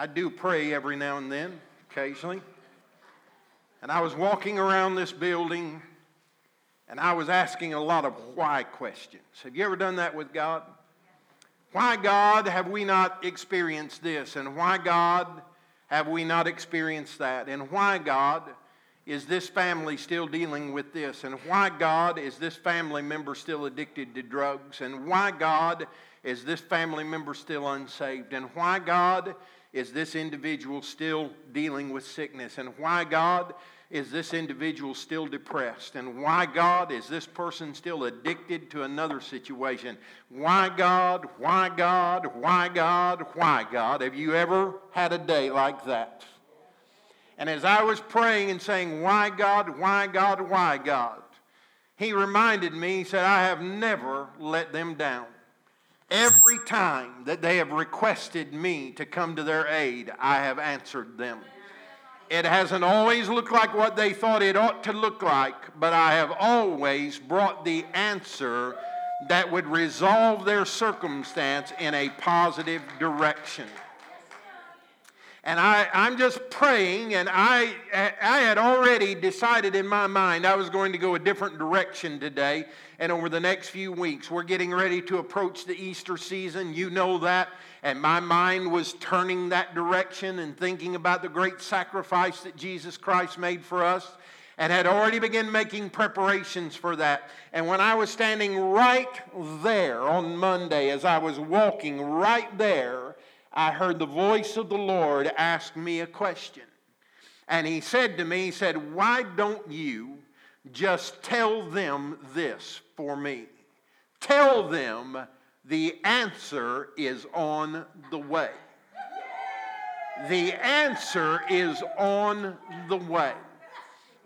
I do pray every now and then, occasionally. And I was walking around this building and I was asking a lot of why questions. Have you ever done that with God? Why, God, have we not experienced this? And why, God, have we not experienced that? And why, God, is this family still dealing with this? And why, God, is this family member still addicted to drugs? And why, God, is this family member still unsaved? And why, God, is this individual still dealing with sickness? And why, God, is this individual still depressed? And why, God, is this person still addicted to another situation? Why, God? Why, God? Why, God? Why, God? Have you ever had a day like that? And as I was praying and saying, Why, God? Why, God? Why, God? He reminded me, he said, I have never let them down. Every time that they have requested me to come to their aid, I have answered them. It hasn't always looked like what they thought it ought to look like, but I have always brought the answer that would resolve their circumstance in a positive direction. And I, I'm just praying, and I, I had already decided in my mind I was going to go a different direction today. And over the next few weeks, we're getting ready to approach the Easter season. You know that. And my mind was turning that direction and thinking about the great sacrifice that Jesus Christ made for us and had already begun making preparations for that. And when I was standing right there on Monday, as I was walking right there, I heard the voice of the Lord ask me a question. And he said to me, He said, Why don't you just tell them this for me? Tell them the answer is on the way. The answer is on the way.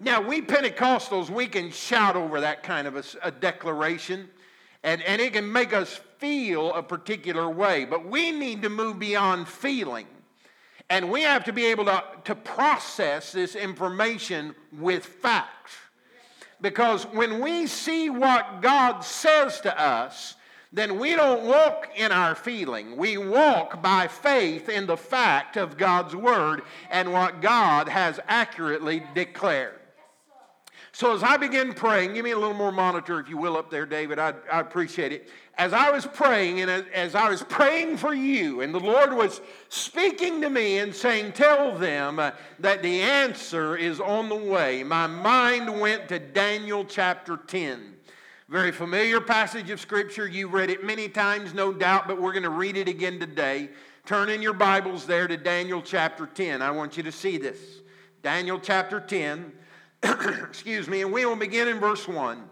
Now, we Pentecostals, we can shout over that kind of a, a declaration and, and it can make us feel a particular way. But we need to move beyond feeling. And we have to be able to, to process this information with facts. Because when we see what God says to us, then we don't walk in our feeling. We walk by faith in the fact of God's Word and what God has accurately declared. So as I begin praying, give me a little more monitor, if you will, up there, David. I, I appreciate it. As I was praying, and as, I was praying for you, and the Lord was speaking to me and saying, Tell them uh, that the answer is on the way, my mind went to Daniel chapter 10. Very familiar passage of Scripture. You read it many times, no doubt, but we're going to read it again today. Turn in your Bibles there to Daniel chapter 10. I want you to see this. Daniel chapter 10. excuse me, and we will begin in verse 1.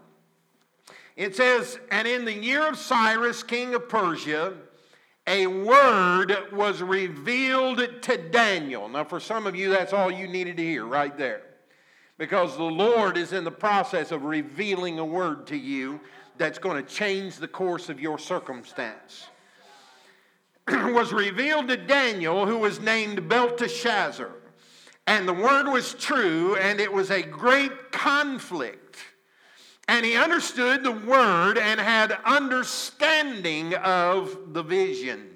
It says, And in the year of Cyrus, king of Persia, a word was revealed to Daniel. Now, for some of you, that's all you needed to hear right there. Because the Lord is in the process of revealing a word to you that's going to change the course of your circumstance. was revealed to Daniel, who was named Belteshazzar. And the word was true, and it was a great conflict. And he understood the word and had understanding of the vision.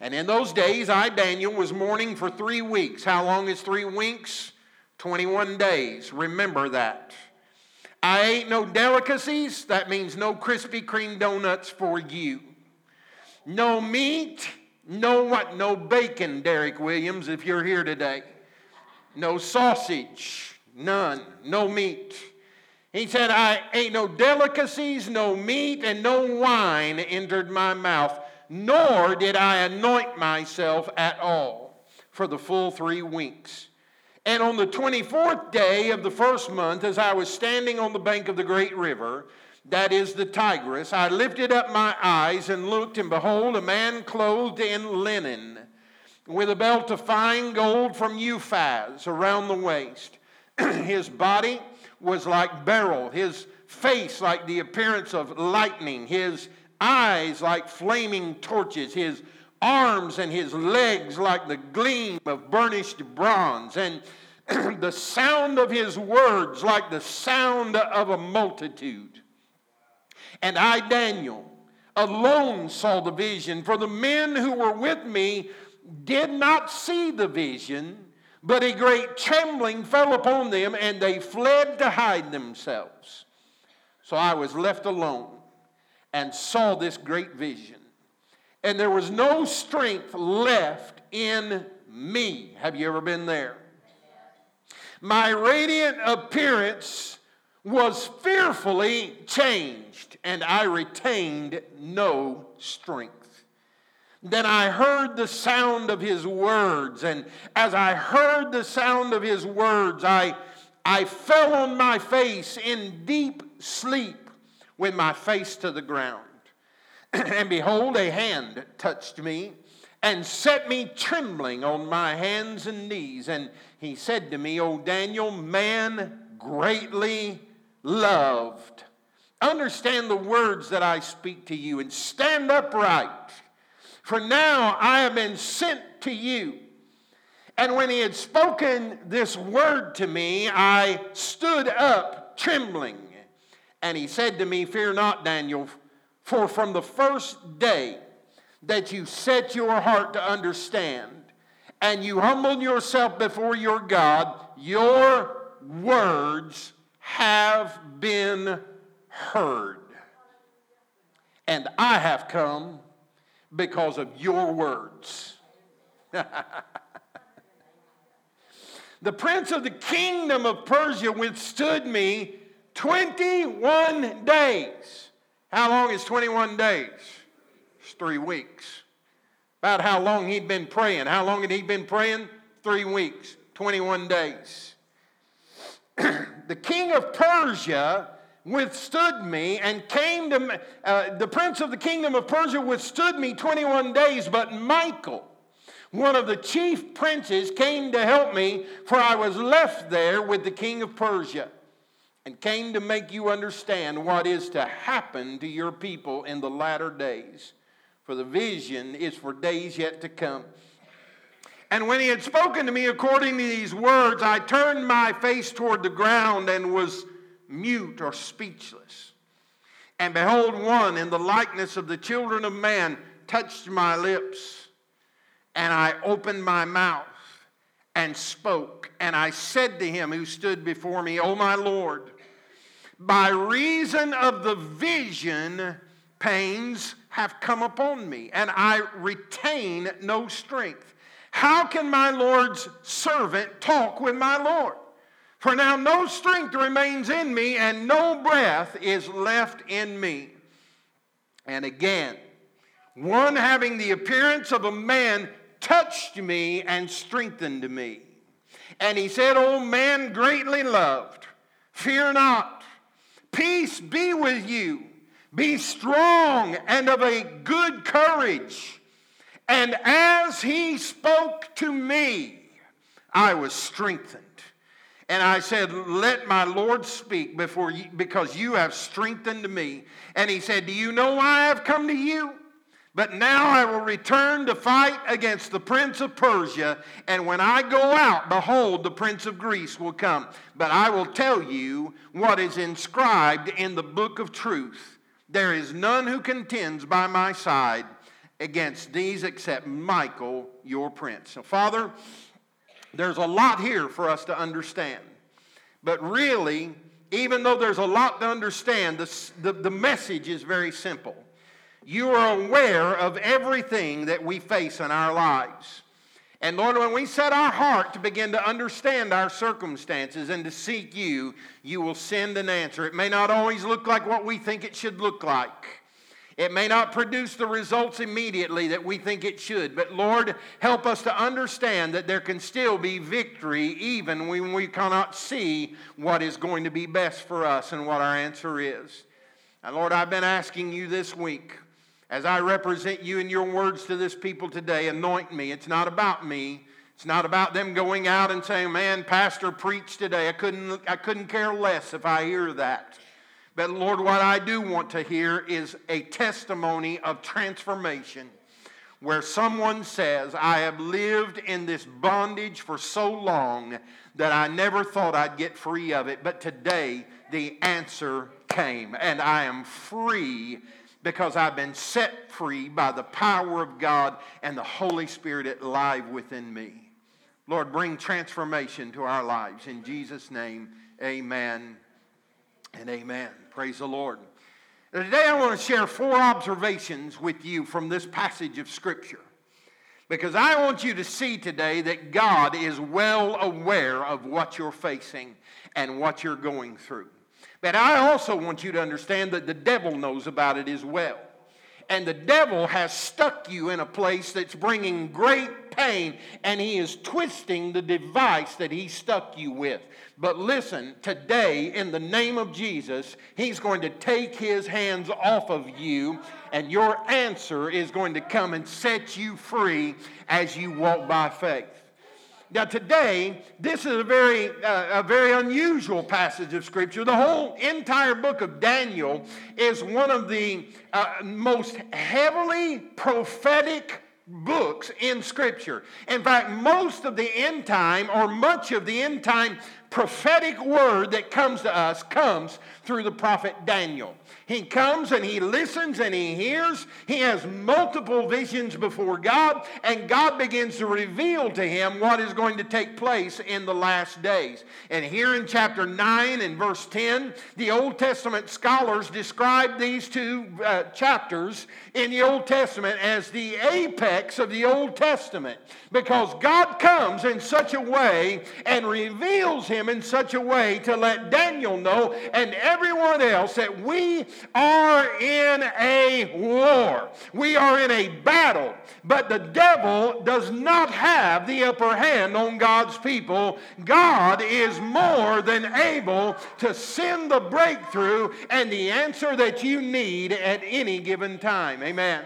And in those days, I, Daniel, was mourning for three weeks. How long is three weeks? 21 days. Remember that. I ate no delicacies. That means no Krispy Kreme donuts for you. No meat no what? No bacon, Derek Williams, if you're here today. No sausage, none. No meat. He said, I ate no delicacies, no meat, and no wine entered my mouth, nor did I anoint myself at all for the full three weeks. And on the 24th day of the first month, as I was standing on the bank of the great river, that is the Tigris, I lifted up my eyes and looked, and behold, a man clothed in linen, with a belt of fine gold from Uphaz around the waist. his body was like beryl, his face like the appearance of lightning, his eyes like flaming torches, his arms and his legs like the gleam of burnished bronze, and the sound of his words like the sound of a multitude. And I, Daniel, alone saw the vision, for the men who were with me did not see the vision, but a great trembling fell upon them, and they fled to hide themselves. So I was left alone and saw this great vision. And there was no strength left in me. Have you ever been there? My radiant appearance was fearfully changed, and I retained no strength. Then I heard the sound of his words, and as I heard the sound of his words, I, I fell on my face in deep sleep with my face to the ground. and behold, a hand touched me and set me trembling on my hands and knees. And he said to me, O Daniel, man greatly loved. Understand the words that I speak to you and stand upright. For now I have been sent to you. And when he had spoken this word to me, I stood up trembling. And he said to me, Fear not, Daniel, for from the first day that you set your heart to understand and you humbled yourself before your God, your words have been heard. And I have come because of your words. the prince of the kingdom of Persia withstood me 21 days. How long is 21 days? It's three weeks. About how long he'd been praying. How long had he been praying? Three weeks, 21 days. the king of Persia withstood me and came to uh, the prince of the kingdom of Persia withstood me 21 days, but Michael, one of the chief princes, came to help me, for I was left there with the king of Persia and came to make you understand what is to happen to your people in the latter days. For the vision is for days yet to come. And when he had spoken to me according to these words, I turned my face toward the ground and was mute or speechless. And behold, one in the likeness of the children of man touched my lips, and I opened my mouth and spoke. And I said to him who stood before me, O my Lord, by reason of the vision, pains have come upon me, and I retain no strength. How can my Lord's servant talk with my Lord? For now no strength remains in me, and no breath is left in me. And again, one having the appearance of a man touched me and strengthened me. And he said, O man greatly loved, fear not. Peace be with you. Be strong and of a good courage. And as he spoke to me, I was strengthened. And I said, Let my Lord speak before you, because you have strengthened me. And he said, Do you know why I have come to you? But now I will return to fight against the prince of Persia, and when I go out, behold, the prince of Greece will come. But I will tell you what is inscribed in the book of truth. There is none who contends by my side against these except Michael, your prince. So, Father, there's a lot here for us to understand. But really, even though there's a lot to understand, the, the, the message is very simple. You are aware of everything that we face in our lives. And Lord, when we set our heart to begin to understand our circumstances and to seek you, you will send an answer. It may not always look like what we think it should look like. It may not produce the results immediately that we think it should, but Lord, help us to understand that there can still be victory even when we cannot see what is going to be best for us and what our answer is. And Lord, I've been asking you this week as I represent you in your words to this people today, anoint me. It's not about me. It's not about them going out and saying, man, pastor preached today. I couldn't, I couldn't care less if I hear that. But Lord, what I do want to hear is a testimony of transformation where someone says, I have lived in this bondage for so long that I never thought I'd get free of it. But today, the answer came, and I am free because I've been set free by the power of God and the Holy Spirit alive within me. Lord, bring transformation to our lives. In Jesus' name, amen and amen. Praise the Lord. Today I want to share four observations with you from this passage of Scripture. Because I want you to see today that God is well aware of what you're facing and what you're going through. But I also want you to understand that the devil knows about it as well. And the devil has stuck you in a place that's bringing great pain, and he is twisting the device that he stuck you with. But listen, today, in the name of Jesus, he's going to take his hands off of you, and your answer is going to come and set you free as you walk by faith. Now, today, this is a very, uh, a very unusual passage of Scripture. The whole entire book of Daniel is one of the uh, most heavily prophetic books in Scripture. In fact, most of the end time, or much of the end time prophetic word that comes to us, comes through the prophet Daniel. He comes and he listens and he hears. He has multiple visions before God, and God begins to reveal to him what is going to take place in the last days. And here in chapter 9 and verse 10, the Old Testament scholars describe these two uh, chapters in the Old Testament as the apex of the Old Testament because God comes in such a way and reveals him in such a way to let Daniel know and everyone else that we are in a war. We are in a battle. But the devil does not have the upper hand on God's people. God is more than able to send the breakthrough and the answer that you need at any given time. Amen.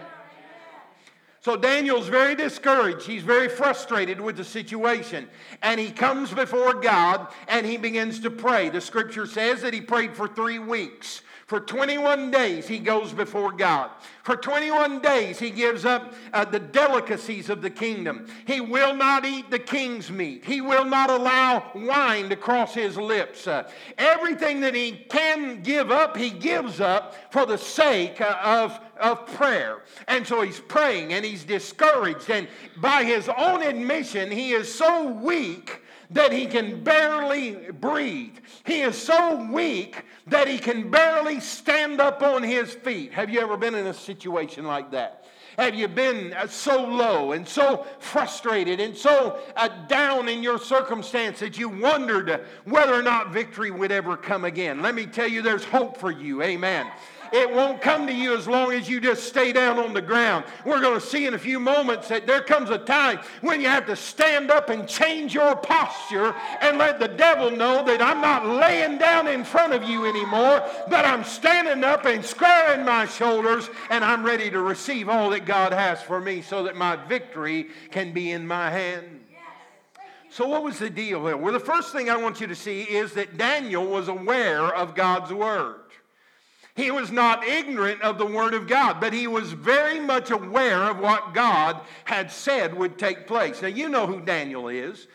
So Daniel's very discouraged. He's very frustrated with the situation. And he comes before God and he begins to pray. The scripture says that he prayed for three weeks. For 21 days, he goes before God. For 21 days, he gives up uh, the delicacies of the kingdom. He will not eat the king's meat. He will not allow wine to cross his lips. Uh, everything that he can give up, he gives up for the sake uh, of, of prayer. And so he's praying and he's discouraged. And by his own admission, he is so weak that he can barely breathe. He is so weak that he can barely stand up on his feet. Have you ever been in a situation like that? Have you been uh, so low and so frustrated and so uh, down in your circumstance that you wondered whether or not victory would ever come again? Let me tell you, there's hope for you. Amen. It won't come to you as long as you just stay down on the ground. We're going to see in a few moments that there comes a time when you have to stand up and change your posture and let the devil know that I'm not laying down in front of you anymore, but I'm standing up and squaring my shoulders and I'm ready to receive all that God has for me so that my victory can be in my hand. So, what was the deal here? Well, the first thing I want you to see is that Daniel was aware of God's word. He was not ignorant of the Word of God, but he was very much aware of what God had said would take place. Now, you know who Daniel is.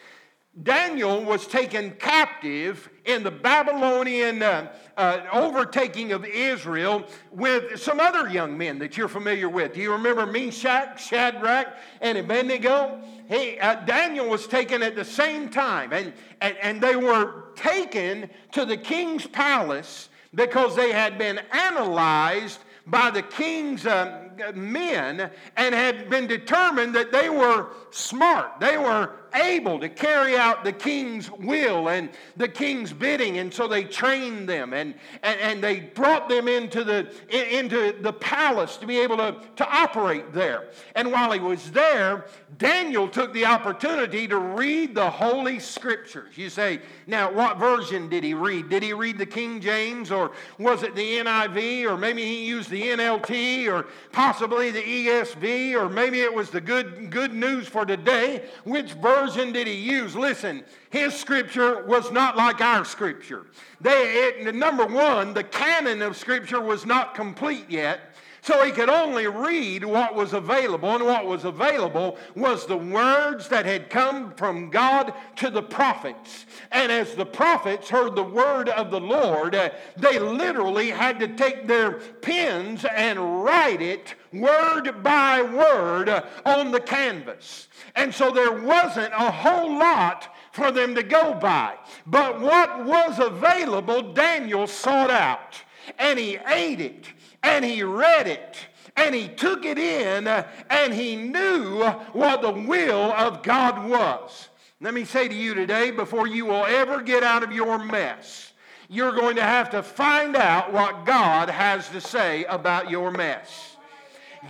Daniel was taken captive in the Babylonian uh, uh, overtaking of Israel with some other young men that you're familiar with. Do you remember Meshach, Shadrach, and Abednego? He, uh, Daniel was taken at the same time, and, and, and they were taken to the king's palace because they had been analyzed by the king's uh, men and had been determined that they were smart. They were able to carry out the king's will and the king's bidding. And so they trained them and, and, and they brought them into the, into the palace to be able to, to operate there. And while he was there, Daniel took the opportunity to read the Holy Scriptures. You say, now, what version did he read? Did he read the King James or was it the NIV or maybe he used the NLT or possibly the ESV or maybe it was the good, good news for today? Which version? Version did he use? Listen, his scripture was not like our scripture. They, it, number one, the canon of scripture was not complete yet. So he could only read what was available, and what was available was the words that had come from God to the prophets. And as the prophets heard the word of the Lord, uh, they literally had to take their pens and write it word by word uh, on the canvas. And so there wasn't a whole lot for them to go by. But what was available, Daniel sought out, and he ate it and he read it and he took it in and he knew what the will of God was. Let me say to you today, before you will ever get out of your mess, you're going to have to find out what God has to say about your mess.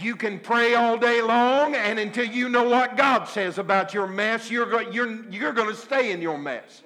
You can pray all day long, and until you know what God says about your mess, you're, you're, you're going to stay in your mess.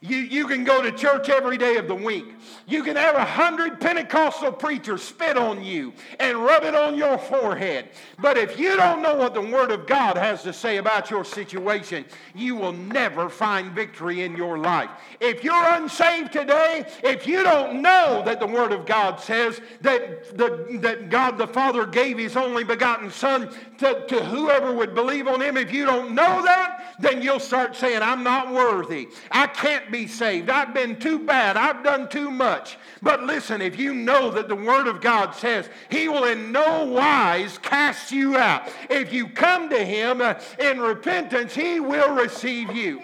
You, you can go to church every day of the week. You can have a hundred Pentecostal preachers spit on you and rub it on your forehead. But if you don't know what the Word of God has to say about your situation, you will never find victory in your life. If you're unsaved today, if you don't know that the Word of God says that, the, that God the Father gave His only begotten Son to, to whoever would believe on Him, if you don't know that, then you'll start saying, I'm not worthy. I can't be saved. I've been too bad. I've done too much. But listen, if you know that the Word of God says He will in no wise cast you out, if you come to Him uh, in repentance, He will receive you.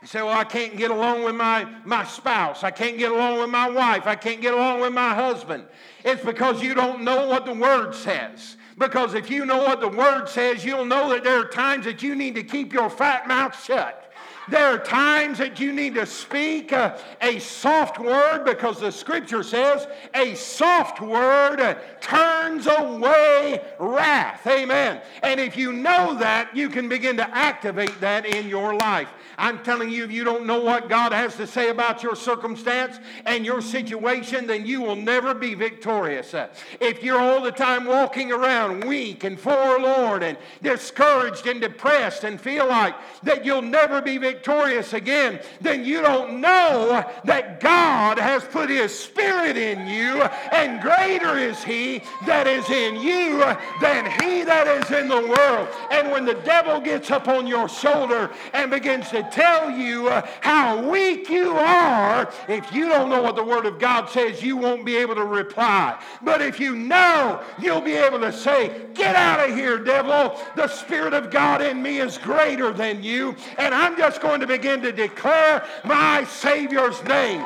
You say, well, I can't get along with my, my spouse. I can't get along with my wife. I can't get along with my husband. It's because you don't know what the Word says. Because if you know what the Word says, you'll know that there are times that you need to keep your fat mouth shut. There are times that you need to speak a, soft word because the scripture says a soft word turns away wrath. Amen. And if you know that, you can begin to activate that in your life. I'm telling you, if you don't know what God has to say about your circumstance and your situation, then you will never be victorious. If you're all the time walking around weak and forlorn and discouraged and depressed and feel like that you'll never be victorious, again, then you don't know that God has put His Spirit in you, and greater is He that is in you than He that is in the world. And when the devil gets up on your shoulder and begins to tell you uh, how weak you are, if you don't know what the Word of God says, you won't be able to reply. But if you know, you'll be able to say, Get out of here, devil. The Spirit of God in me is greater than you, and I'm just going going to begin to declare my Savior's name.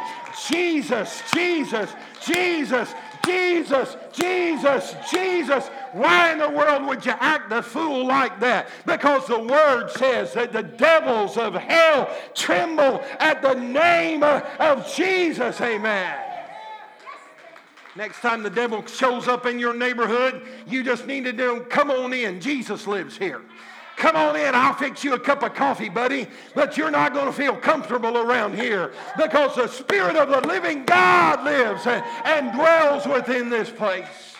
Jesus, Jesus, Jesus, Jesus, Jesus, Jesus. Why in the world would you act the fool like that? Because the word says that the devils of hell tremble at the name of Jesus. Amen. Next time the devil shows up in your neighborhood, you just need to do, come on in. Jesus lives here. Come on in, I'll fix you a cup of coffee, buddy. But you're not going to feel comfortable around here because the Spirit of the living God lives and, dwells within this place.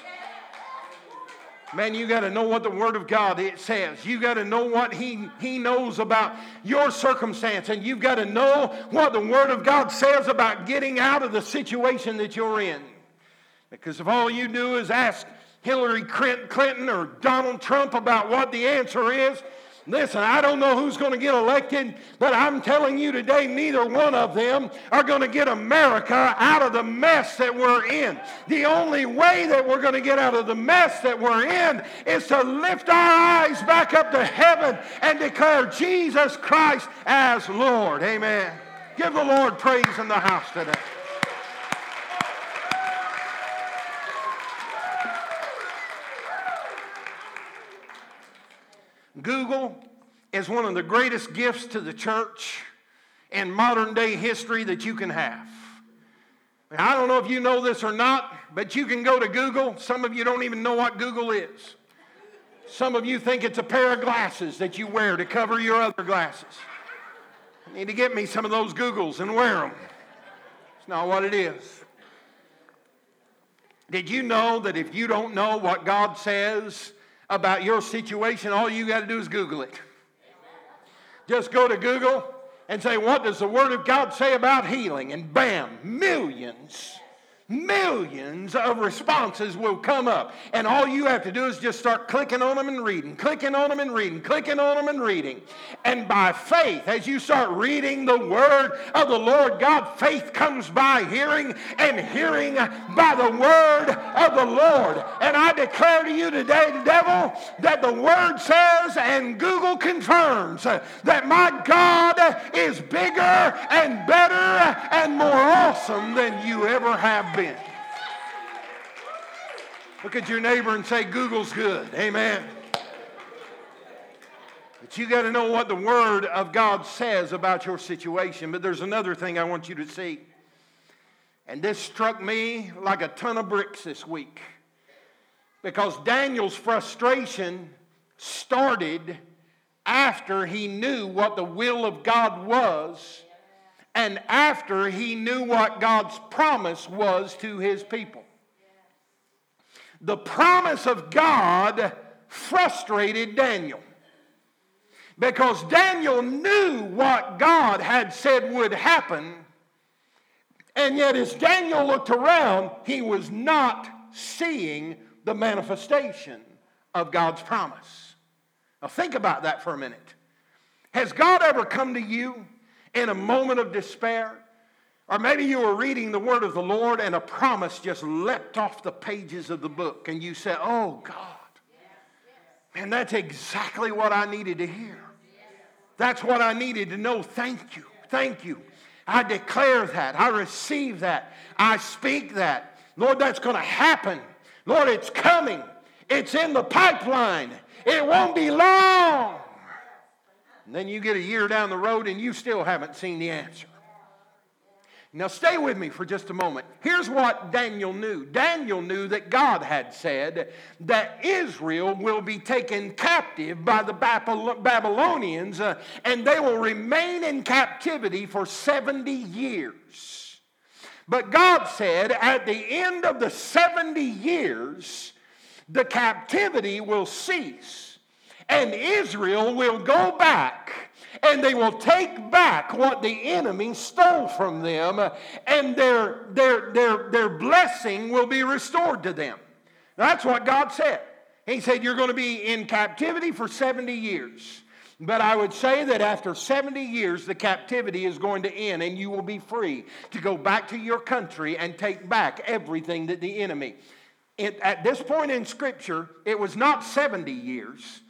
Man, you got to know what the Word of God it says. You got to know what he, he knows about your circumstance, and you've got to know what the Word of God says about getting out of the situation that you're in. Because if all you do is ask Hillary Clinton or Donald Trump about what the answer is. Listen, I don't know who's going to get elected, but I'm telling you today, neither one of them are going to get America out of the mess that we're in. The only way that we're going to get out of the mess that we're in is to lift our eyes back up to heaven and declare Jesus Christ as Lord. Amen. Give the Lord praise in the house today. Google is one of the greatest gifts to the church in modern day history that you can have. I don't know if you know this or not, but you can go to Google. Some of you don't even know what Google is. Some of you think it's a pair of glasses that you wear to cover your other glasses. I need to get me some of those Googles and wear them. It's not what it is. Did you know that if you don't know what God says about your situation, all you got to do is Google it. Just go to Google and say, What does the Word of God say about healing? And bam, millions, millions of responses will come up. And all you have to do is just start clicking on them and reading, clicking on them and reading, clicking on them and reading. And by faith, as you start reading the word of the Lord God, faith comes by hearing and hearing by the word of the Lord. And I declare to you today, the devil, that the word says and Google confirms that my God is bigger and better and more awesome than you ever have been. Look at your neighbor and say, Google's good. Amen. But you got to know what the Word of God says about your situation. But there's another thing I want you to see. And this struck me like a ton of bricks this week. Because Daniel's frustration started after he knew what the will of God was and after he knew what God's promise was to his people. The promise of God frustrated Daniel because Daniel knew what God had said would happen, and yet as Daniel looked around, he was not seeing the manifestation of God's promise. Now, think about that for a minute. Has God ever come to you in a moment of despair. Or maybe you were reading the word of the Lord and a promise just leapt off the pages of the book and you said, Oh God. And that's exactly what I needed to hear. That's what I needed to know. Thank you. Thank you. I declare that. I receive that. I speak that. Lord, that's going to happen. Lord, it's coming. It's in the pipeline. It won't be long. And then you get a year down the road and you still haven't seen the answer. Now, stay with me for just a moment. Here's what Daniel knew Daniel knew that God had said that Israel will be taken captive by the Babylonians uh, and they will remain in captivity for 70 years. But God said at the end of the 70 years, the captivity will cease and Israel will go back and they will take back what the enemy stole from them, and their, their, their, their blessing will be restored to them. That's what God said. He said, You're going to be in captivity for 70 years. But I would say that after 70 years, the captivity is going to end, and you will be free to go back to your country and take back everything that the enemy. It, at this point in Scripture, it was not 70 years,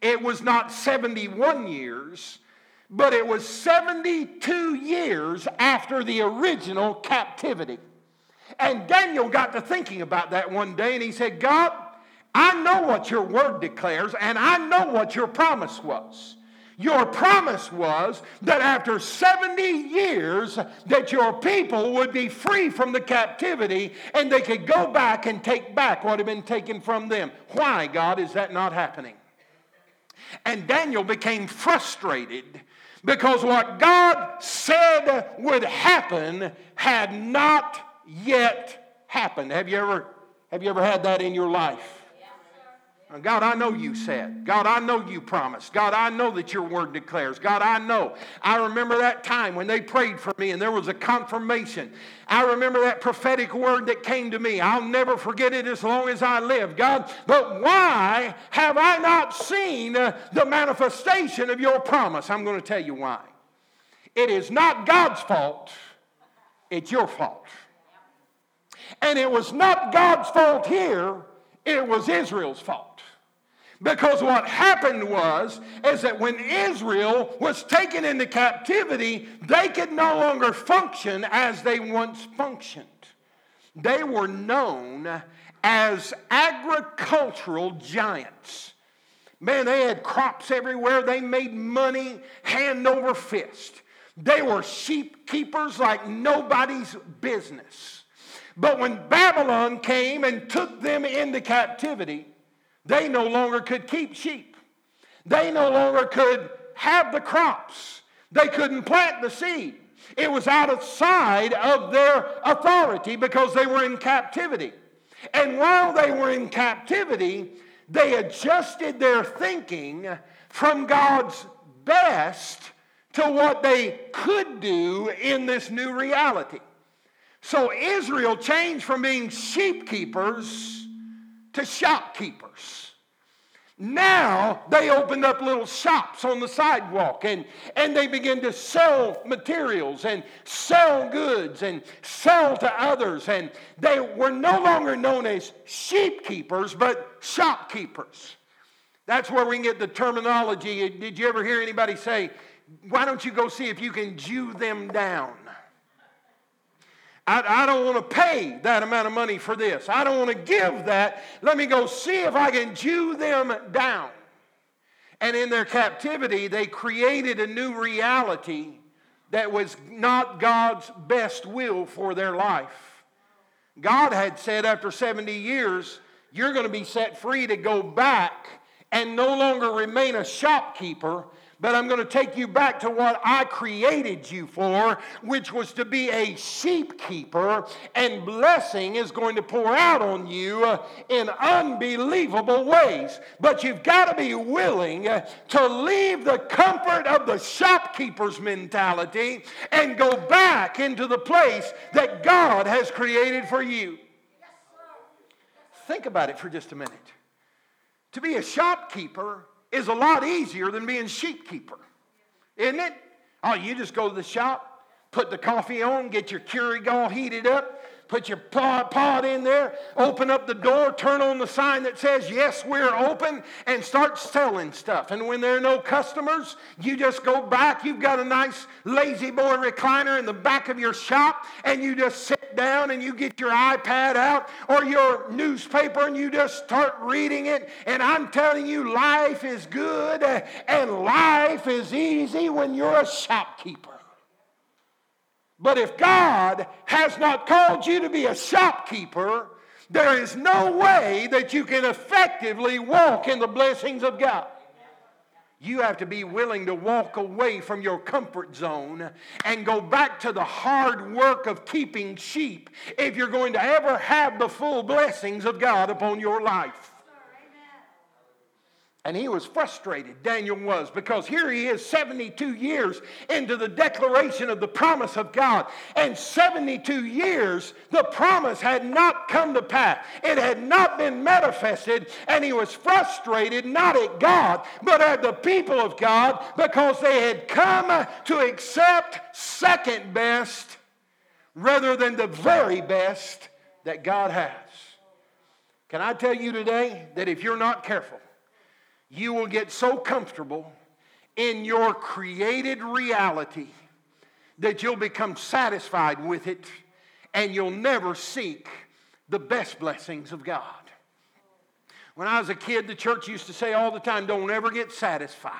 it was not 71 years, but it was 72 years after the original captivity. And Daniel got to thinking about that one day and he said, God, I know what your word declares and I know what your promise was. Your promise was that after 70 years that your people would be free from the captivity and they could go back and take back what had been taken from them. Why, God, is that not happening? And Daniel became frustrated because what God said would happen had not yet happened. Have you ever, have you ever had that in your life? God, I know you said. God, I know you promised. God, I know that your word declares. God, I know. I remember that time when they prayed for me and there was a confirmation. I remember that prophetic word that came to me. I'll never forget it as long as I live. God, but why have I not seen uh, the manifestation of your promise? I'm going to tell you why. It is not God's fault, it's your fault. And it was not God's fault here, it was Israel's fault. Because what happened was, is that when Israel was taken into captivity, they could no longer function as they once functioned. They were known as agricultural giants. Man, they had crops everywhere. They made money hand over fist. They were sheep keepers like nobody's business. But when Babylon came and took them into captivity, they no longer could keep sheep. They no longer could have the crops. They couldn't plant the seed. It was outside of their authority because they were in captivity. And while they were in captivity, they adjusted their thinking from God's best to what they could do in this new reality. So Israel changed from being sheep keepers to shopkeepers. Now they opened up little shops on the sidewalk and, and they began to sell materials and sell goods and sell to others. And they were no longer known as sheep keepers, but shopkeepers. That's where we get the terminology. Did you ever hear anybody say, Why don't you go see if you can Jew them down? I, I don't want to pay that amount of money for this. I don't want to give that. Let me go see if I can Jew them down. And in their captivity, they created a new reality that was not God's best will for their life. God had said after 70 years, you're going to be set free to go back and no longer remain a shopkeeper, but I'm going to take you back to what I created you for, which was to be a sheep keeper, and blessing is going to pour out on you uh, in unbelievable ways. But you've got to be willing uh, to leave the comfort of the shopkeeper's mentality and go back into the place that God has created for you. Think about it for just a minute. To be a shopkeeper is a lot easier than being sheep keeper, isn't it? Oh, you just go to the shop, put the coffee on, get your Keurig all heated up, put your pot in there, open up the door, turn on the sign that says, Yes, we're open, and start selling stuff. And when there are no customers, you just go back. You've got a nice La-Z-Boy recliner in the back of your shop, and you just sit down and you get your iPad out or your newspaper and you just start reading it. And I'm telling you, life is good and life is easy when you're a shopkeeper. But if God has not called you to be a shopkeeper, there is no way that you can effectively walk in the blessings of God. You have to be willing to walk away from your comfort zone and go back to the hard work of keeping sheep if you're going to ever have the full blessings of God upon your life. And he was frustrated, Daniel was, because here he is 72 years into the declaration of the promise of God. And 72 years, the promise had not come to pass. It had not been manifested. And he was frustrated, not at God, but at the people of God, because they had come to accept second best rather than the very best that God has. Can I tell you today that if you're not careful, you will get so comfortable in your created reality that you'll become satisfied with it and you'll never seek the best blessings of God. When I was a kid, the church used to say all the time, don't ever get satisfied.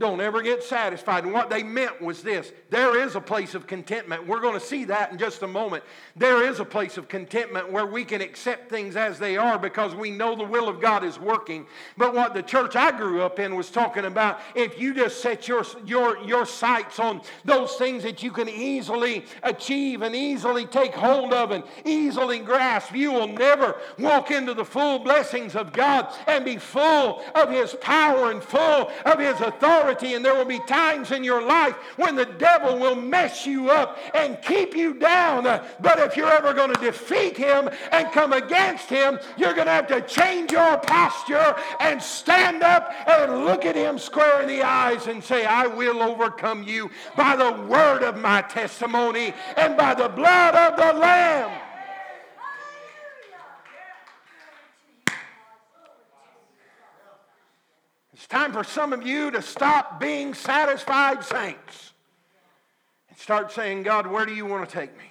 Don't ever get satisfied. And what they meant was this there is a place of contentment. We're going to see that in just a moment. There is a place of contentment where we can accept things as they are because we know the will of God is working. But what the church I grew up in was talking about if you just set your, your, your sights on those things that you can easily achieve and easily take hold of and easily grasp, you will never walk into the full blessings of God and be full of His power and full of His authority authority, and there will be times in your life when the devil will mess you up and keep you down. But if you're ever going to defeat him and come against him, you're going to have to change your posture and stand up and look at him square in the eyes and say, I will overcome you by the word of my testimony and by the blood of the Lamb. Time for some of you to stop being satisfied saints and start saying, God, where do you want to take me?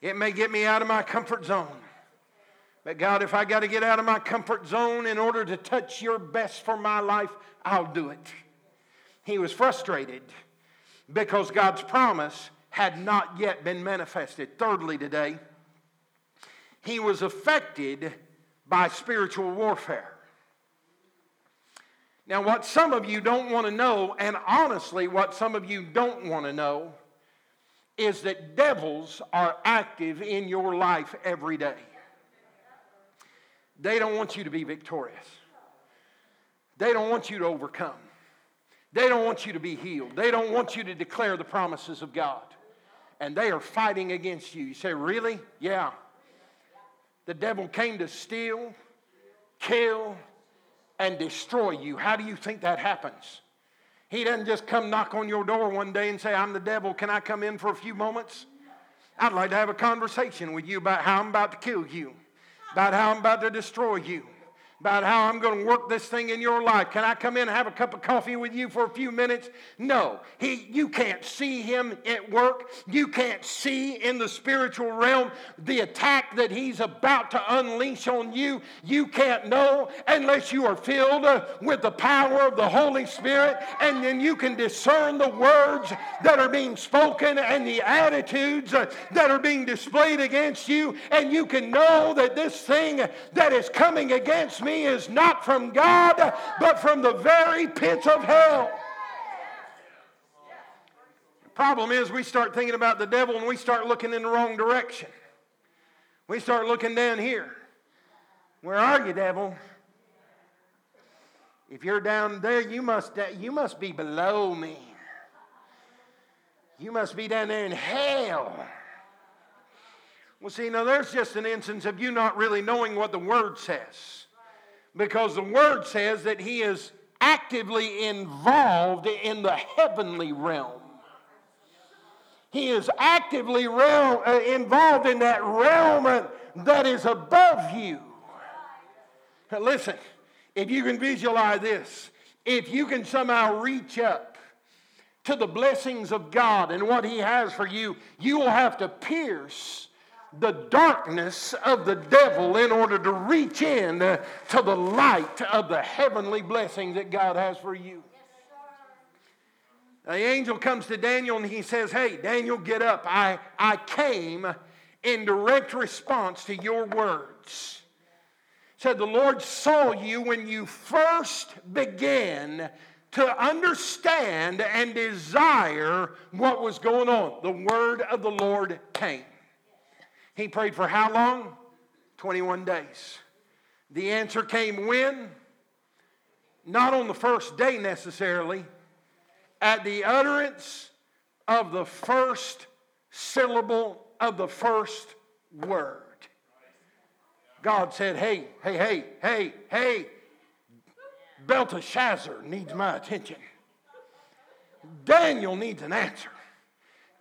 It may get me out of my comfort zone. But God, if I got to get out of my comfort zone in order to touch your best for my life, I'll do it. He was frustrated because God's promise had not yet been manifested. Thirdly, today, he was affected by spiritual warfare. Now, what some of you don't want to know, and honestly, what some of you don't want to know, is that devils are active in your life every day. They don't want you to be victorious. They don't want you to overcome. They don't want you to be healed. They don't want you to declare the promises of God. and they are fighting against you. You say, Really? Yeah. The devil came to steal, kill, and destroy you. How do you think that happens? He doesn't just come knock on your door one day and say, I'm the devil, can I come in for a few moments? I'd like to have a conversation with you about how I'm about to kill you, about how I'm about to destroy you about how I'm going to work this thing in your life. Can I come in and have a cup of coffee with you for a few minutes? No. He, you can't see him at work. You can't see in the spiritual realm the attack that he's about to unleash on you. You can't know unless you are filled uh, with the power of the Holy Spirit, and then you can discern the words that are being spoken and the attitudes uh, that are being displayed against you, and you can know that this thing that is coming against me me is not from God, but from the very pits of hell. The problem is, we start thinking about the devil and we start looking in the wrong direction. We start looking down here. Where are you, devil? If you're down there, you must, you must be below me. You must be down there in hell. Well, see, now there's just an instance of you not really knowing what the Word says because the word says that he is actively involved in the heavenly realm. He is actively realm, uh, involved in that realm that is above you. Now listen, if you can visualize this, if you can somehow reach up to the blessings of God and what He has for you, you will have to pierce the darkness of the devil in order to reach in to the light of the heavenly blessing that God has for you. The angel comes to Daniel and he says, Hey, Daniel, get up. I, I came in direct response to your words. Said, The Lord saw you when you first began to understand and desire what was going on. The word of the Lord came. He prayed for how long? 21 days. The answer came when? Not on the first day necessarily, at the utterance of the first syllable of the first word. God said, Hey, hey, hey, hey, hey, Belteshazzar needs my attention. Daniel needs an answer.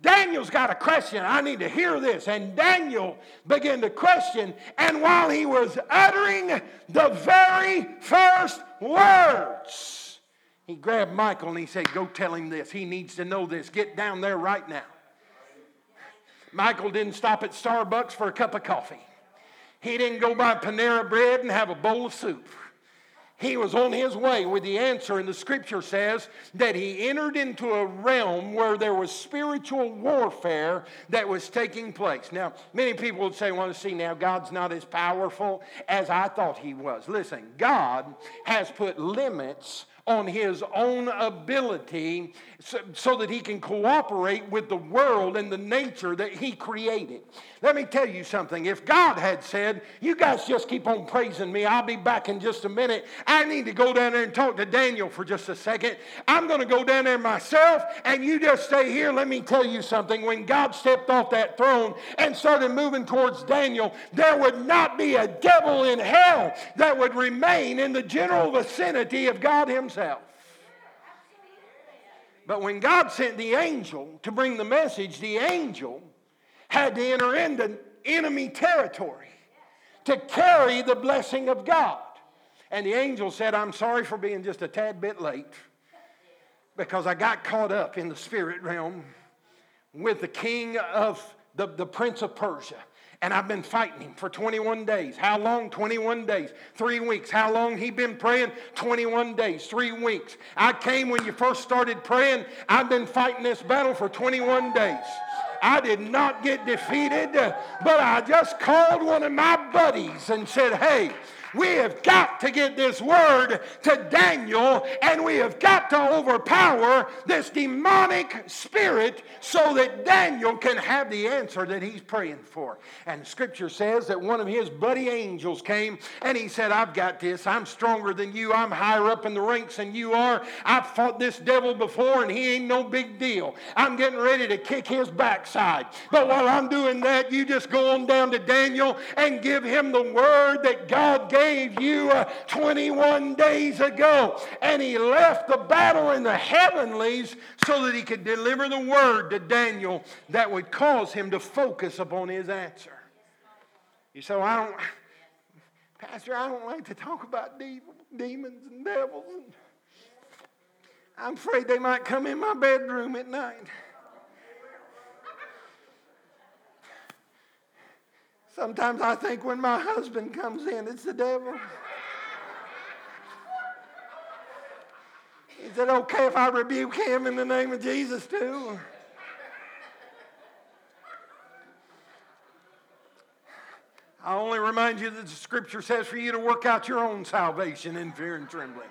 Daniel's got a question. I need to hear this. And Daniel began to question. And while he was uttering the very first words, he grabbed Michael and he said, Go tell him this. He needs to know this. Get down there right now. Michael didn't stop at Starbucks for a cup of coffee. He didn't go buy Panera bread and have a bowl of soup he was on his way with the answer, and the scripture says that he entered into a realm where there was spiritual warfare that was taking place. Now, many people would say, "Want to see now, God's not as powerful as I thought he was. Listen, God has put limits on his own ability so, so, that he can cooperate with the world and the nature that he created. Let me tell you something. If God had said, You guys just keep on praising me, I'll be back in just a minute. I need to go down there and talk to Daniel for just a second. I'm going to go down there myself, and you just stay here. Let me tell you something. When God stepped off that throne and started moving towards Daniel, there would not be a devil in hell that would remain in the general vicinity of God Himself. But when God sent the angel to bring the message, the angel had to enter into enemy territory to carry the blessing of God. And the angel said, I'm sorry for being just a tad bit late because I got caught up in the spirit realm with the king of the, the prince of Persia. And I've been fighting him for 21 days. How long? 21 days. Three weeks. How long he been praying? 21 days. Three weeks. I came when you first started praying. I've been fighting this battle for 21 days. I did not get defeated, but I just called one of my buddies and said, Hey, We have got to get this word to Daniel, and we have got to overpower this demonic spirit so that Daniel can have the answer that he's praying for. And scripture says that one of his buddy angels came and he said, I've got this. I'm stronger than you. I'm higher up in the ranks than you are. I've fought this devil before, and he ain't no big deal. I'm getting ready to kick his backside. But while I'm doing that, you just go on down to Daniel and give him the word that God gave you uh, 21 days ago. And he left the battle in the heavenlies so that he could deliver the word to Daniel that would cause him to focus upon his answer. You say, well, I don't, Pastor, I don't like to talk about demons and devils. I'm afraid they might come in my bedroom at night. Sometimes I think when my husband comes in, it's the devil. Is it okay if I rebuke him in the name of Jesus too? I only remind you that the scripture says for you to work out your own salvation in fear and trembling.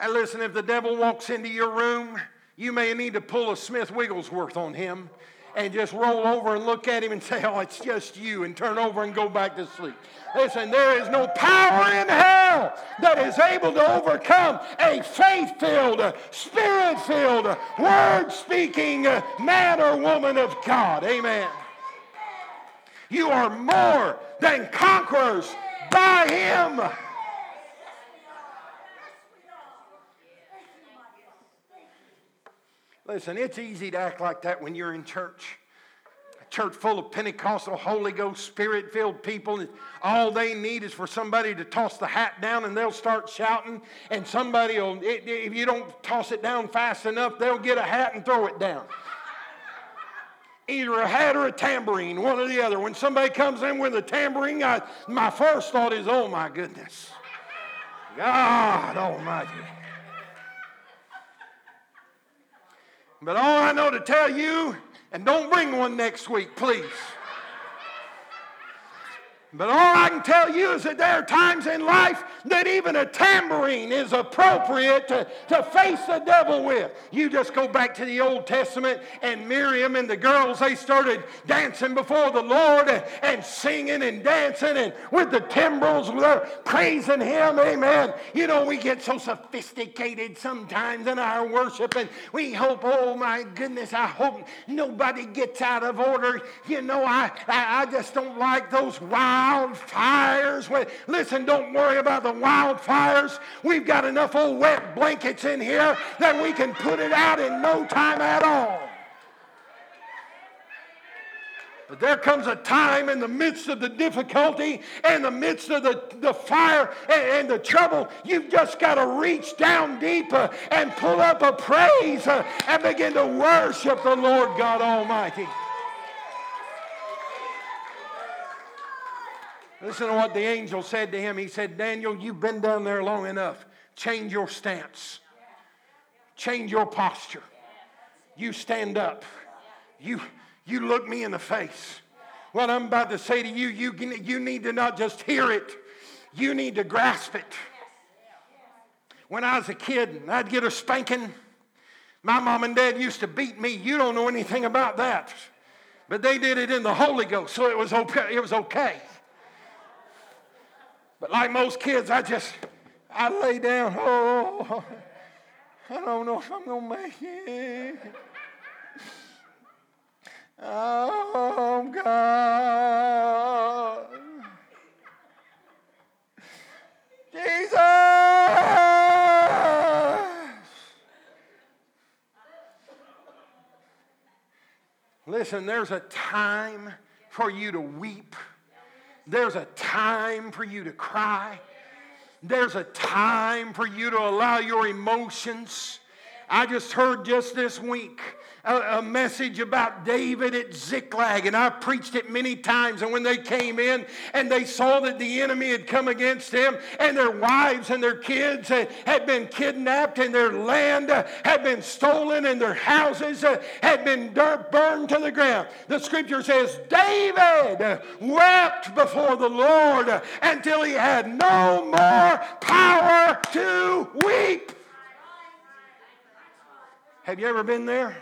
And listen, if the devil walks into your room, you may need to pull a Smith Wigglesworth on him and just roll over and look at him and say, Oh, it's just you, and turn over and go back to sleep. Listen, there is no power in hell that is able to overcome a faith filled, spirit filled, word speaking man or woman of God. Amen. You are more than conquerors by Him. Listen, it's easy to act like that when you're in church. A church full of Pentecostal, Holy Ghost, Spirit filled people. All they need is for somebody to toss the hat down and they'll start shouting. And somebody will, if you don't toss it down fast enough, they'll get a hat and throw it down. Either a hat or a tambourine, one or the other. When somebody comes in with a tambourine, I, my first thought is, oh my goodness. God Almighty. But all I know to tell you, and don't bring one next week, please. But all I can tell you is that there are times in life that even a tambourine is appropriate to, to face the devil with. You just go back to the Old Testament and Miriam and the girls, they started dancing before the Lord and, and singing and dancing and with the timbrels, they're praising Him. Amen. You know, we get so sophisticated sometimes in our worship and we hope, oh my goodness, I hope nobody gets out of order. You know, I, I, I just don't like those wild wildfires. Listen, don't worry about the wildfires. We've got enough old wet blankets in here that we can put it out in no time at all. But there comes a time in the midst of the difficulty and the midst of the, the fire and, and the trouble, you've just got to reach down deeper and pull up a praise uh, and begin to worship the Lord God Almighty. Listen to what the angel said to him. He said, Daniel, you've been down there long enough. Change your stance, change your posture. You stand up. You, you look me in the face. What I'm about to say to you, you, you need to not just hear it, you need to grasp it. When I was a kid, I'd get a spanking. My mom and dad used to beat me. You don't know anything about that. But they did it in the Holy Ghost, so it was okay. It was okay. But like most kids, I just, I lay down. Oh, I don't know if I'm going to make it. Oh, God. Jesus. Listen, there's a time for you to weep. There's a time for you to cry. There's a time for you to allow your emotions. I just heard just this week a, a, message about David at Ziklag, and I preached it many times. And when they came in and they saw that the enemy had come against them, and their wives and their kids had, been kidnapped, and their land uh, had been stolen, and their houses uh, had been burned to the ground, the scripture says David wept before the Lord until he had no more power to weep. Have you ever been there?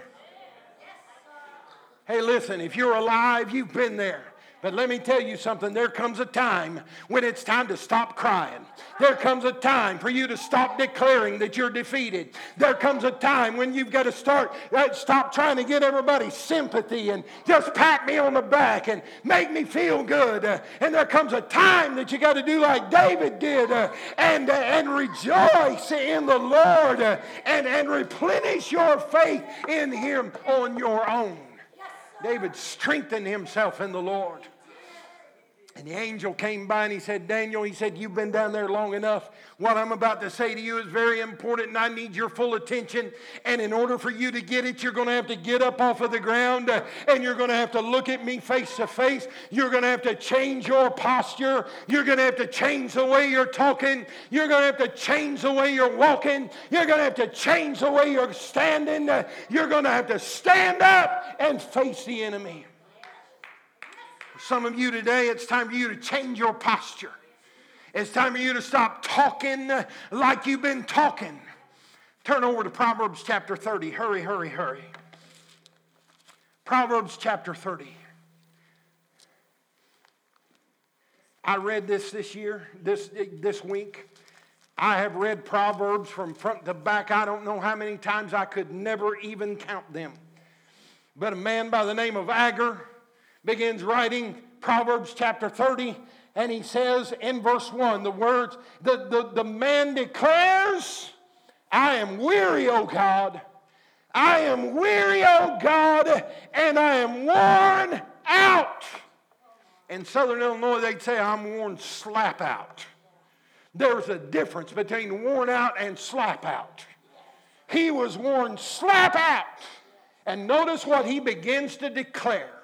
Hey, listen, if you're alive, you've been there. But let me tell you something. There comes a time when it's time to stop crying. There comes a time for you to stop declaring that you're defeated. There comes a time when you've got to start, uh, stop trying to get everybody sympathy and just pat me on the back and make me feel good. Uh, and there comes a time that you got to do like David did uh, and, and rejoice in the Lord and, and replenish your faith in Him on your own. David strengthened himself in the Lord. And the angel came by and he said, Daniel, he said, You've been down there long enough. What I'm about to say to you is very important and I need your full attention. And in order for you to get it, you're going to have to get up off of the ground and you're going to have to look at me face to face. You're going to have to change your posture. You're going to have to change the way you're talking. You're going to have to change the way you're walking. You're going to have to change the way you're standing. You're going to have to stand up and face the enemy. Some of you today, it's time for you to change your posture. It's time for you to stop talking like you've been talking. Turn over to Proverbs chapter 30. Hurry, hurry, hurry. Proverbs chapter 30. I read this this year, this, this week. I have read Proverbs from front to back. I don't know how many times I could never even count them. But a man by the name of Agur, begins writing Proverbs chapter 30, and he says in verse 1 the words, the, the, the man declares, I am weary, O God. I am weary, O God, and I am worn out. In southern Illinois, they'd say, I'm worn slap out. There's a difference between worn out and slap out. He was worn slap out. And notice what he begins to declare.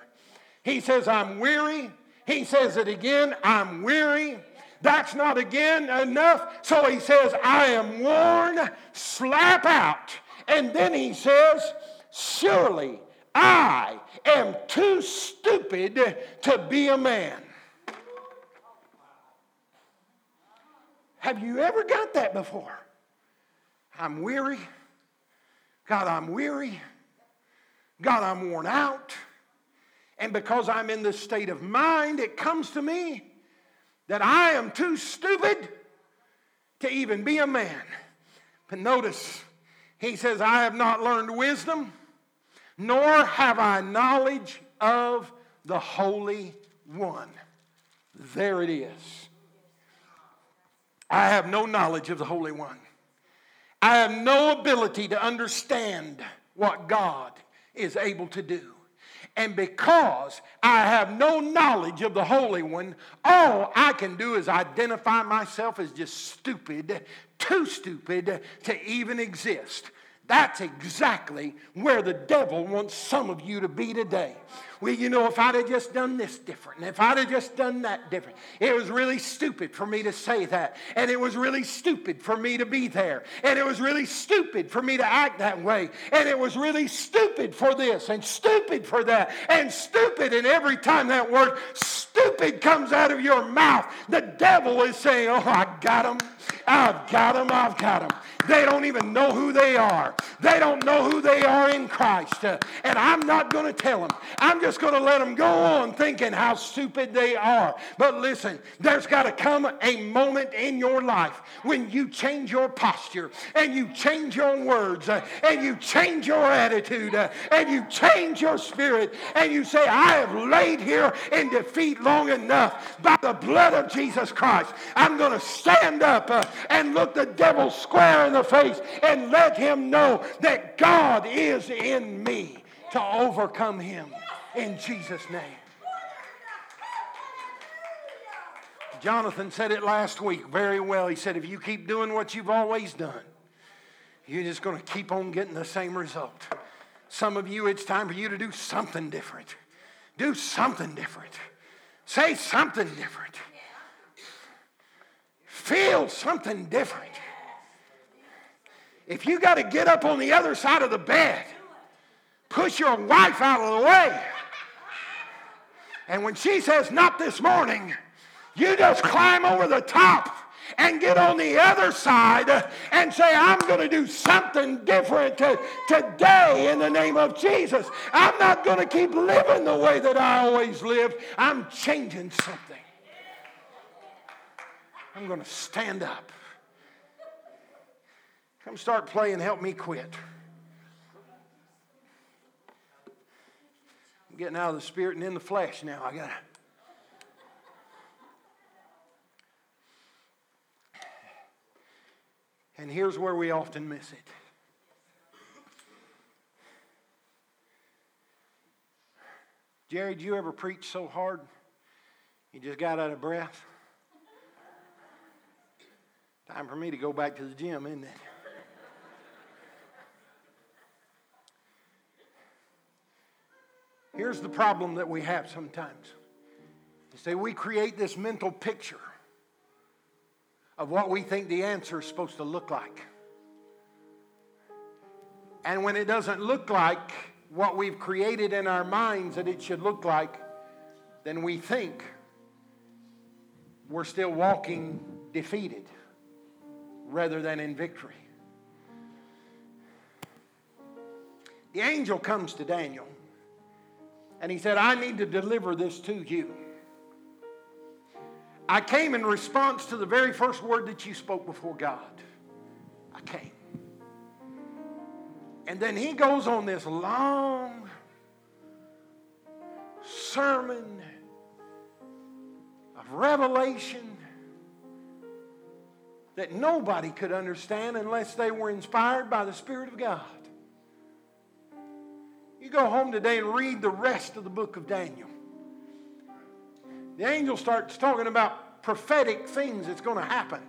He says, I'm weary. He says it again, I'm weary. That's not again enough. So he says, I am worn, slap out. And then he says, Surely I am too stupid to be a man. Have you ever got that before? I'm weary. God, I'm weary. God, I'm worn out. And because I'm in this state of mind, it comes to me that I am too stupid to even be a man. But notice, he says, I have not learned wisdom, nor have I knowledge of the Holy One. There it is. I have no knowledge of the Holy One. I have no ability to understand what God is able to do. And because I have no knowledge of the Holy One, all I can do is identify myself as just stupid, too stupid to even exist. That's exactly where the devil wants some of you to be today. Well, you know, if I'd have just done this different, and if I'd have just done that different, it was really stupid for me to say that. And it was really stupid for me to be there. And it was really stupid for me to act that way. And it was really stupid for this and stupid for that and stupid. And every time that word stupid comes out of your mouth, the devil is saying, Oh, I got him. I've got him. I've got them. They don't even know who they are. They don't know who they are in Christ. And I'm not going to tell them. I'm just going to let them go on thinking how stupid they are. But listen, there's got to come a moment in your life when you change your posture and you change your words and you change your attitude and you change your spirit and you say, I have laid here in defeat long enough by the blood of Jesus Christ. I'm going to stand up and look the devil square in the face and let him know that God is in me to overcome him in Jesus' name. Jonathan said it last week very well. He said, if you keep doing what you've always done, you're just going to keep on getting the same result. Some of you, it's time for you to do something different. Do something different. Say something different. Feel something different. If you got to get up on the other side of the bed, push your wife out of the way. And when she says, not this morning, you just climb over the top and get on the other side and say, I'm going to do something different today in the name of Jesus. I'm not going to keep living the way that I always lived. I'm changing something. I'm going to stand up. Come start playing Help Me Quit. I'm getting out of the spirit and in the flesh now. I got to. And here's where we often miss it. Jerry, did you ever preach so hard you just got out of breath? Time for me to go back to the gym, isn't it? Here's the problem that we have sometimes. You say we create this mental picture of what we think the answer is supposed to look like. And when it doesn't look like what we've created in our minds that it should look like, then we think we're still walking defeated rather than in victory. The angel comes to Daniel and he said, I need to deliver this to you. I came in response to the very first word that you spoke before God. I came. And then he goes on this long sermon of revelation that nobody could understand unless they were inspired by the Spirit of God. You go home today and read the rest of the book of Daniel. The angel starts talking about prophetic things that's going to happen.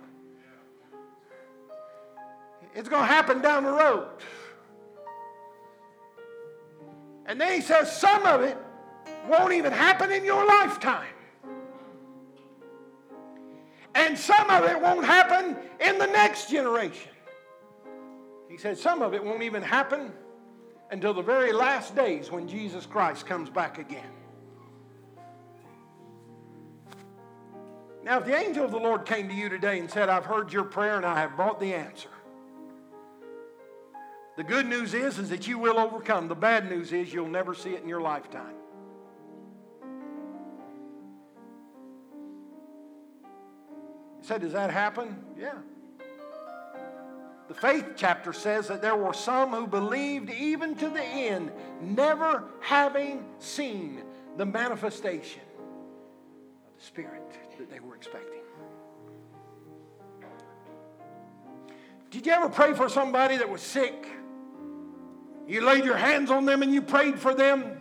It's going to happen down the road. And then he says some of it won't even happen in your lifetime. And some of it won't happen in the next generation. He said some of it won't even happen until the very last days when Jesus Christ comes back again. Now, if the angel of the Lord came to you today and said, I've heard your prayer and I have brought the answer, the good news is, is that you will overcome. The bad news is you'll never see it in your lifetime. You said, Does that happen? Yeah. The faith chapter says that there were some who believed even to the end, never having seen the manifestation of the Spirit that they were expecting. Did you ever pray for somebody that was sick? You laid your hands on them and you prayed for them,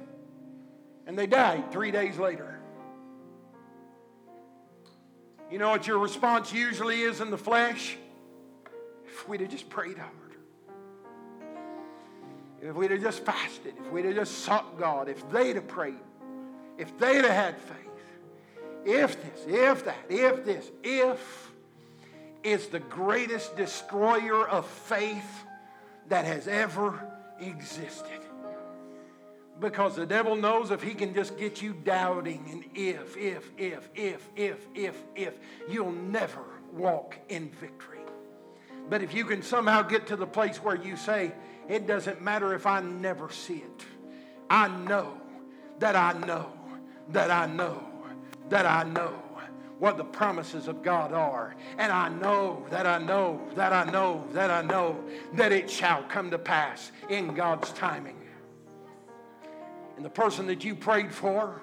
and they died three days later. You know what your response usually is in the flesh? If we'd have just prayed harder, if we'd have just fasted, if we'd have just sought God, if they'd have prayed, if they'd have had faith, if this, if that, if this, if is the greatest destroyer of faith that has ever existed. Because the devil knows if he can just get you doubting and if, if, if, if, if, if, if, you'll never walk in victory. But if you can somehow get to the place where you say, it doesn't matter if I never see it, I know that I know that I know that I know what the promises of God are. And I know that I know that I know that I know that it shall come to pass in God's timing. And the person that you prayed for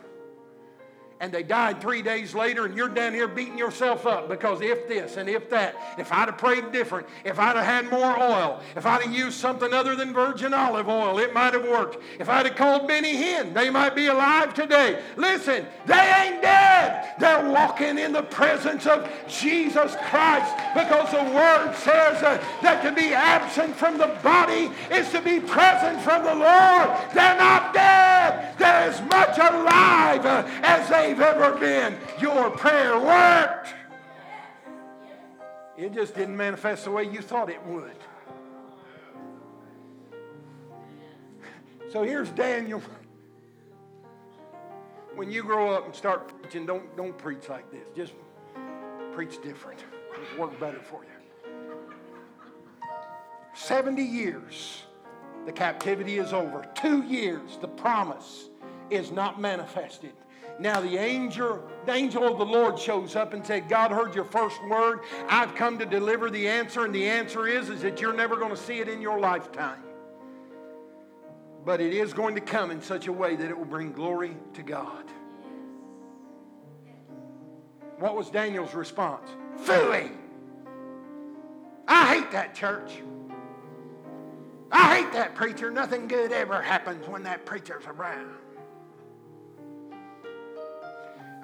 and they died three days later, and you're down here beating yourself up because if this and if that, if I'd have prayed different, if I'd have had more oil, if I'd have used something other than virgin olive oil, it might have worked. If I'd have called Benny Hinn, they might be alive today. Listen, they ain't dead. They're walking in the presence of Jesus Christ because the Word says uh, that to be absent from the body is to be present from the Lord. They're not dead. They're as much alive uh, as they they've ever been. Your prayer worked. It just didn't manifest the way you thought it would. So here's Daniel. When you grow up and start preaching, don't, don't preach like this. Just preach different. It'll work better for you. 70 years, the captivity is over. Two years, the promise is not manifested. Now the angel, the angel of the Lord shows up and said, God heard your first word. I've come to deliver the answer, and the answer is, is that you're never going to see it in your lifetime. But it is going to come in such a way that it will bring glory to God. What was Daniel's response? Philly. I hate that church. I hate that preacher. Nothing good ever happens when that preacher's around.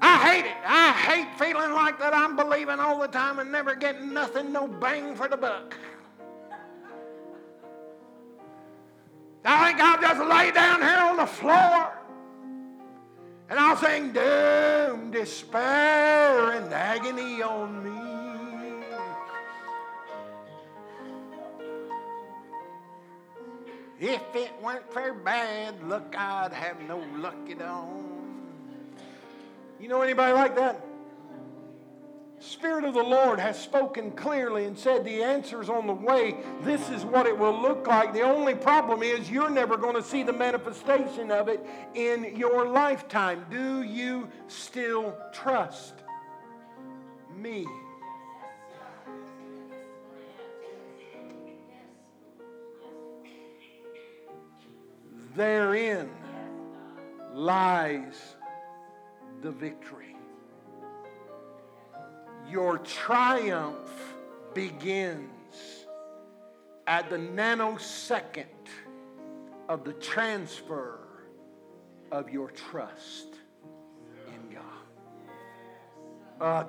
I hate it. I hate feeling like that I'm believing all the time and never getting nothing, no bang for the buck. I think I'll just lay down here on the floor and I'll sing doom, despair, and agony on me. If it weren't for bad luck, I'd have no luck at all. You know anybody like that? Spirit of the Lord has spoken clearly and said the answer's on the way. This is what it will look like. The only problem is you're never going to see the manifestation of it in your lifetime. Do you still trust me? Therein lies the victory. Your triumph begins at the nanosecond of the transfer of your trust in God. Ah,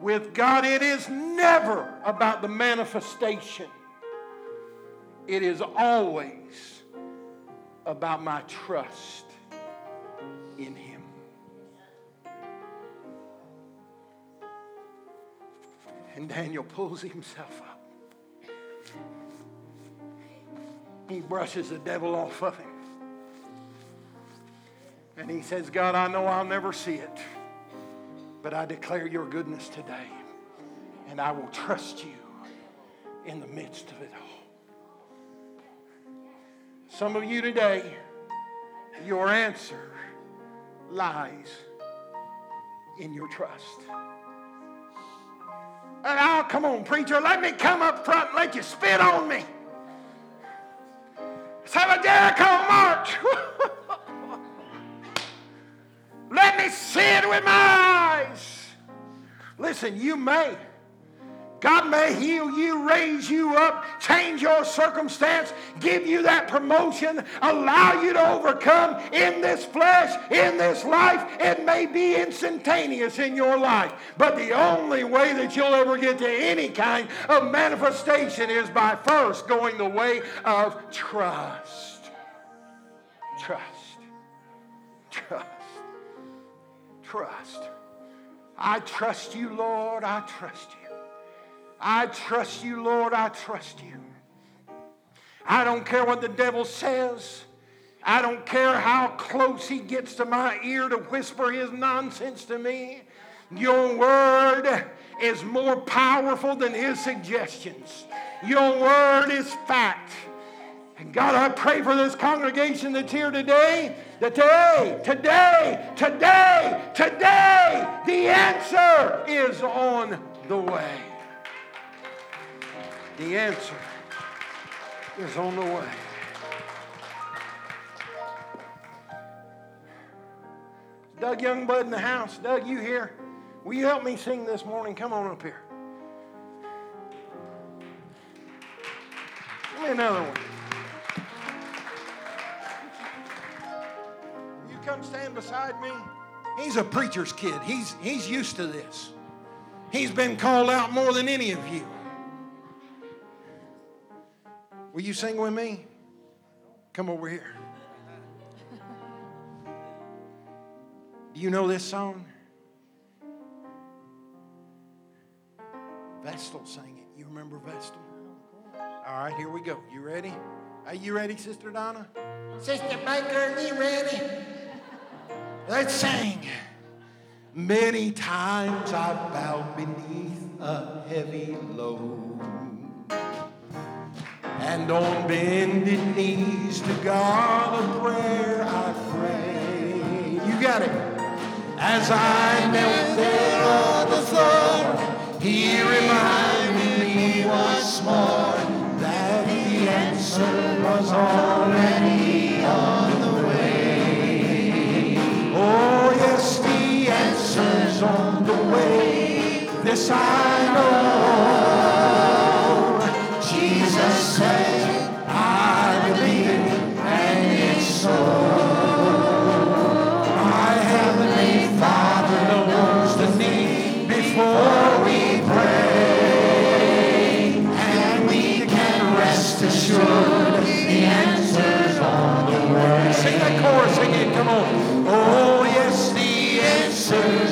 With God, it is never about the manifestation it is always about my trust in Him. And Daniel pulls himself up. He brushes the devil off of him. And he says, God, I know I'll never see it, but I declare your goodness today, and I will trust you in the midst of it all. Some of you today, your answer lies in your trust. And oh, come on, preacher, let me come up front and let you spit on me. Let's have a Jericho march. let me see it with my eyes. Listen, you may God may heal you, raise you up, change your circumstance, give you that promotion, allow you to overcome in this flesh, in this life. It may be instantaneous in your life, but the only way that you'll ever get to any kind of manifestation is by first going the way of trust. Trust. Trust. Trust. I trust you, Lord. I trust you. I trust you, Lord. I trust you. I don't care what the devil says. I don't care how close he gets to my ear to whisper his nonsense to me. Your word is more powerful than his suggestions. Your word is fact. And God, I pray for this congregation that's here today that today, today, today, today, the answer is on the way. The answer is on the way. Doug Youngblood in the house. Doug, you here? Will you help me sing this morning? Come on up here. Give me another one. You come stand beside me. He's a preacher's kid. He's, he's used to this. He's been called out more than any of you. Will you sing with me? Come over here. Do you know this song? Vestal sang it. You remember Vestal? All right, here we go. You ready? Are you ready, Sister Donna? Sister Baker, are you ready? Let's sing. Many times I've bowed beneath a heavy load. And on bended knees to God a prayer I pray. You got it. As I knelt there on the floor, He reminded me once more that the answer was already on the way. Oh, yes, the answer's on the way. This I know.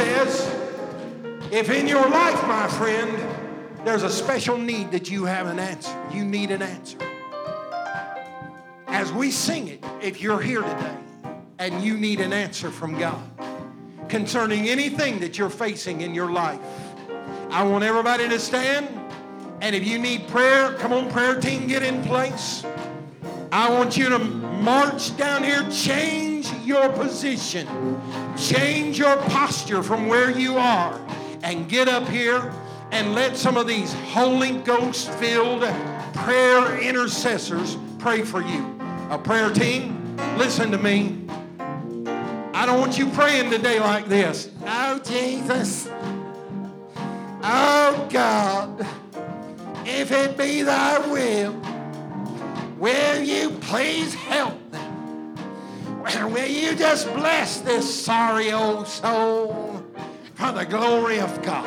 says, if in your life, my friend, there's a special need that you have an answer, you need an answer. As we sing it, if you're here today and you need an answer from God concerning anything that you're facing in your life, I want everybody to stand. And if you need prayer, come on, prayer team, get in place. I want you to march down here, change your position, change your posture from where you are, and get up here and let some of these Holy Ghost filled prayer intercessors pray for you. A prayer team, listen to me. I don't want you praying today like this. Oh, Jesus. Oh, God. If it be thy will, will you please help them? Will you just bless this sorry old soul for the glory of God?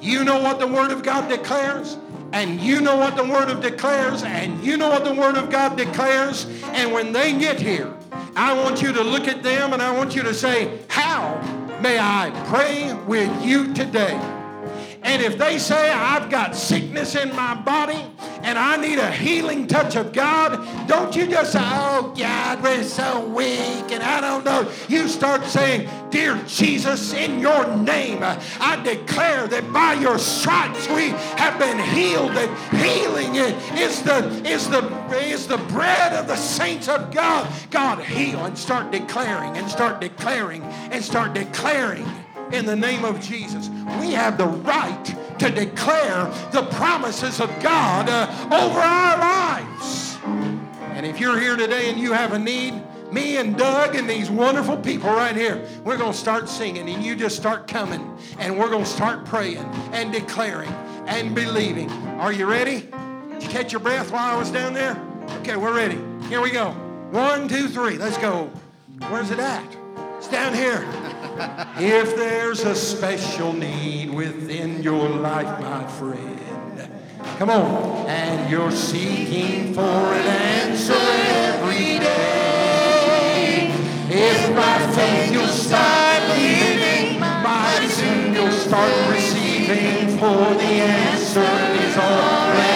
You know what the Word of God declares, and you know what the Word of declares, and you know what the Word of God declares. And when they get here, I want you to look at them and I want you to say, How may I pray with you today? And if they say, I've got sickness in my body and I need a healing touch of God, don't you just say, Oh, God, we're so weak and I don't know. You start saying, Dear Jesus, in your name, I declare that by your stripes we have been healed, that healing is the, is the, is the bread of the saints of God. God, heal and start declaring and start declaring and start declaring in the name of Jesus. We have the right to declare the promises of God uh, over our lives. And if you're here today and you have a need, me and Doug and these wonderful people right here, we're going to start singing and you just start coming and we're going to start praying and declaring and believing. Are you ready? Did you catch your breath while I was down there? Okay, we're ready. Here we go. One, two, three. Let's go. Where's it at? It's down here. If there's a special need within your life, my friend, come on, and you're seeking for an answer every day. If by faith you'll start believing, mighty soon you'll start receiving, for the answer is already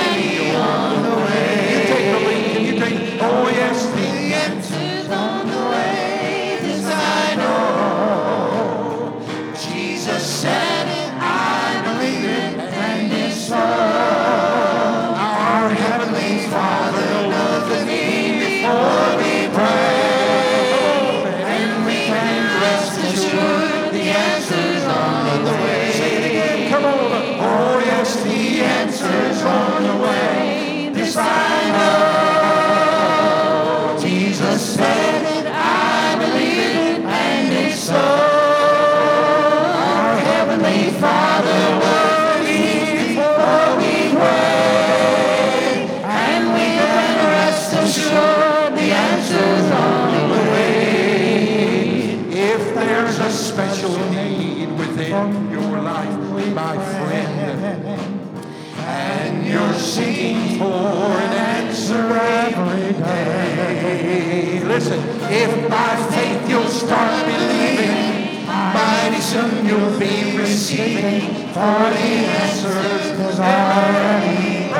Listen, if by faith you'll start believing, mighty soon you'll be receiving for the answers there's already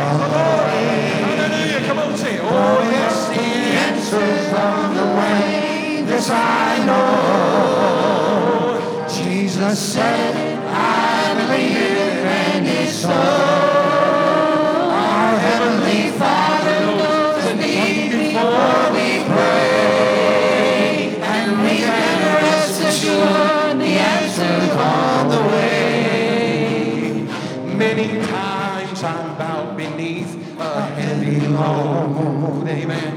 Hallelujah, come on, say, oh yes, the answer's on the way. This I know. Jesus said, I believe and it's so. Lord. Amen.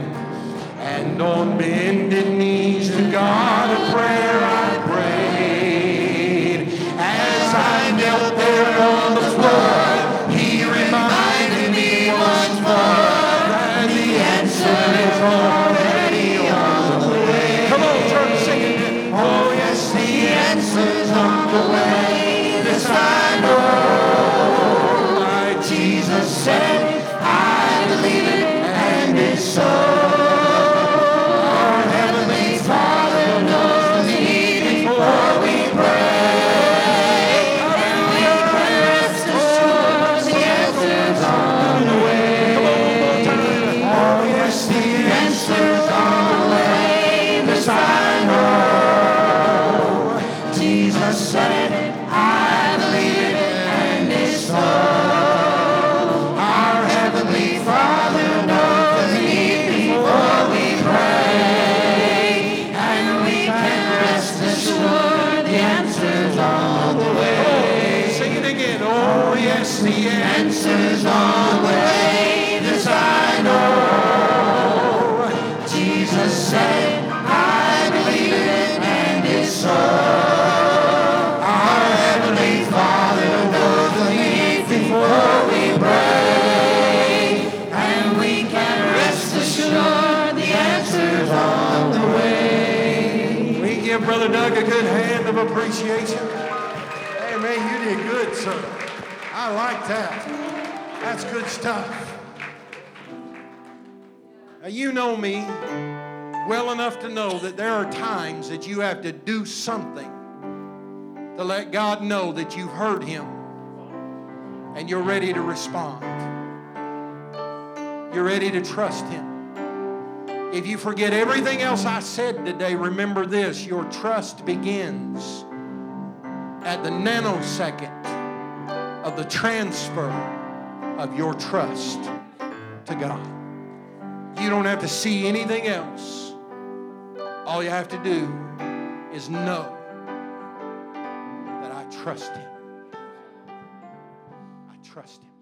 And on bended knees to God a prayer I prayed. As I knelt there on the floor, ready to respond. You're ready to trust Him. If you forget everything else I said today, remember this your trust begins at the nanosecond of the transfer of your trust to God. You don't have to see anything else. All you have to do is know that I trust Him. Trust Him.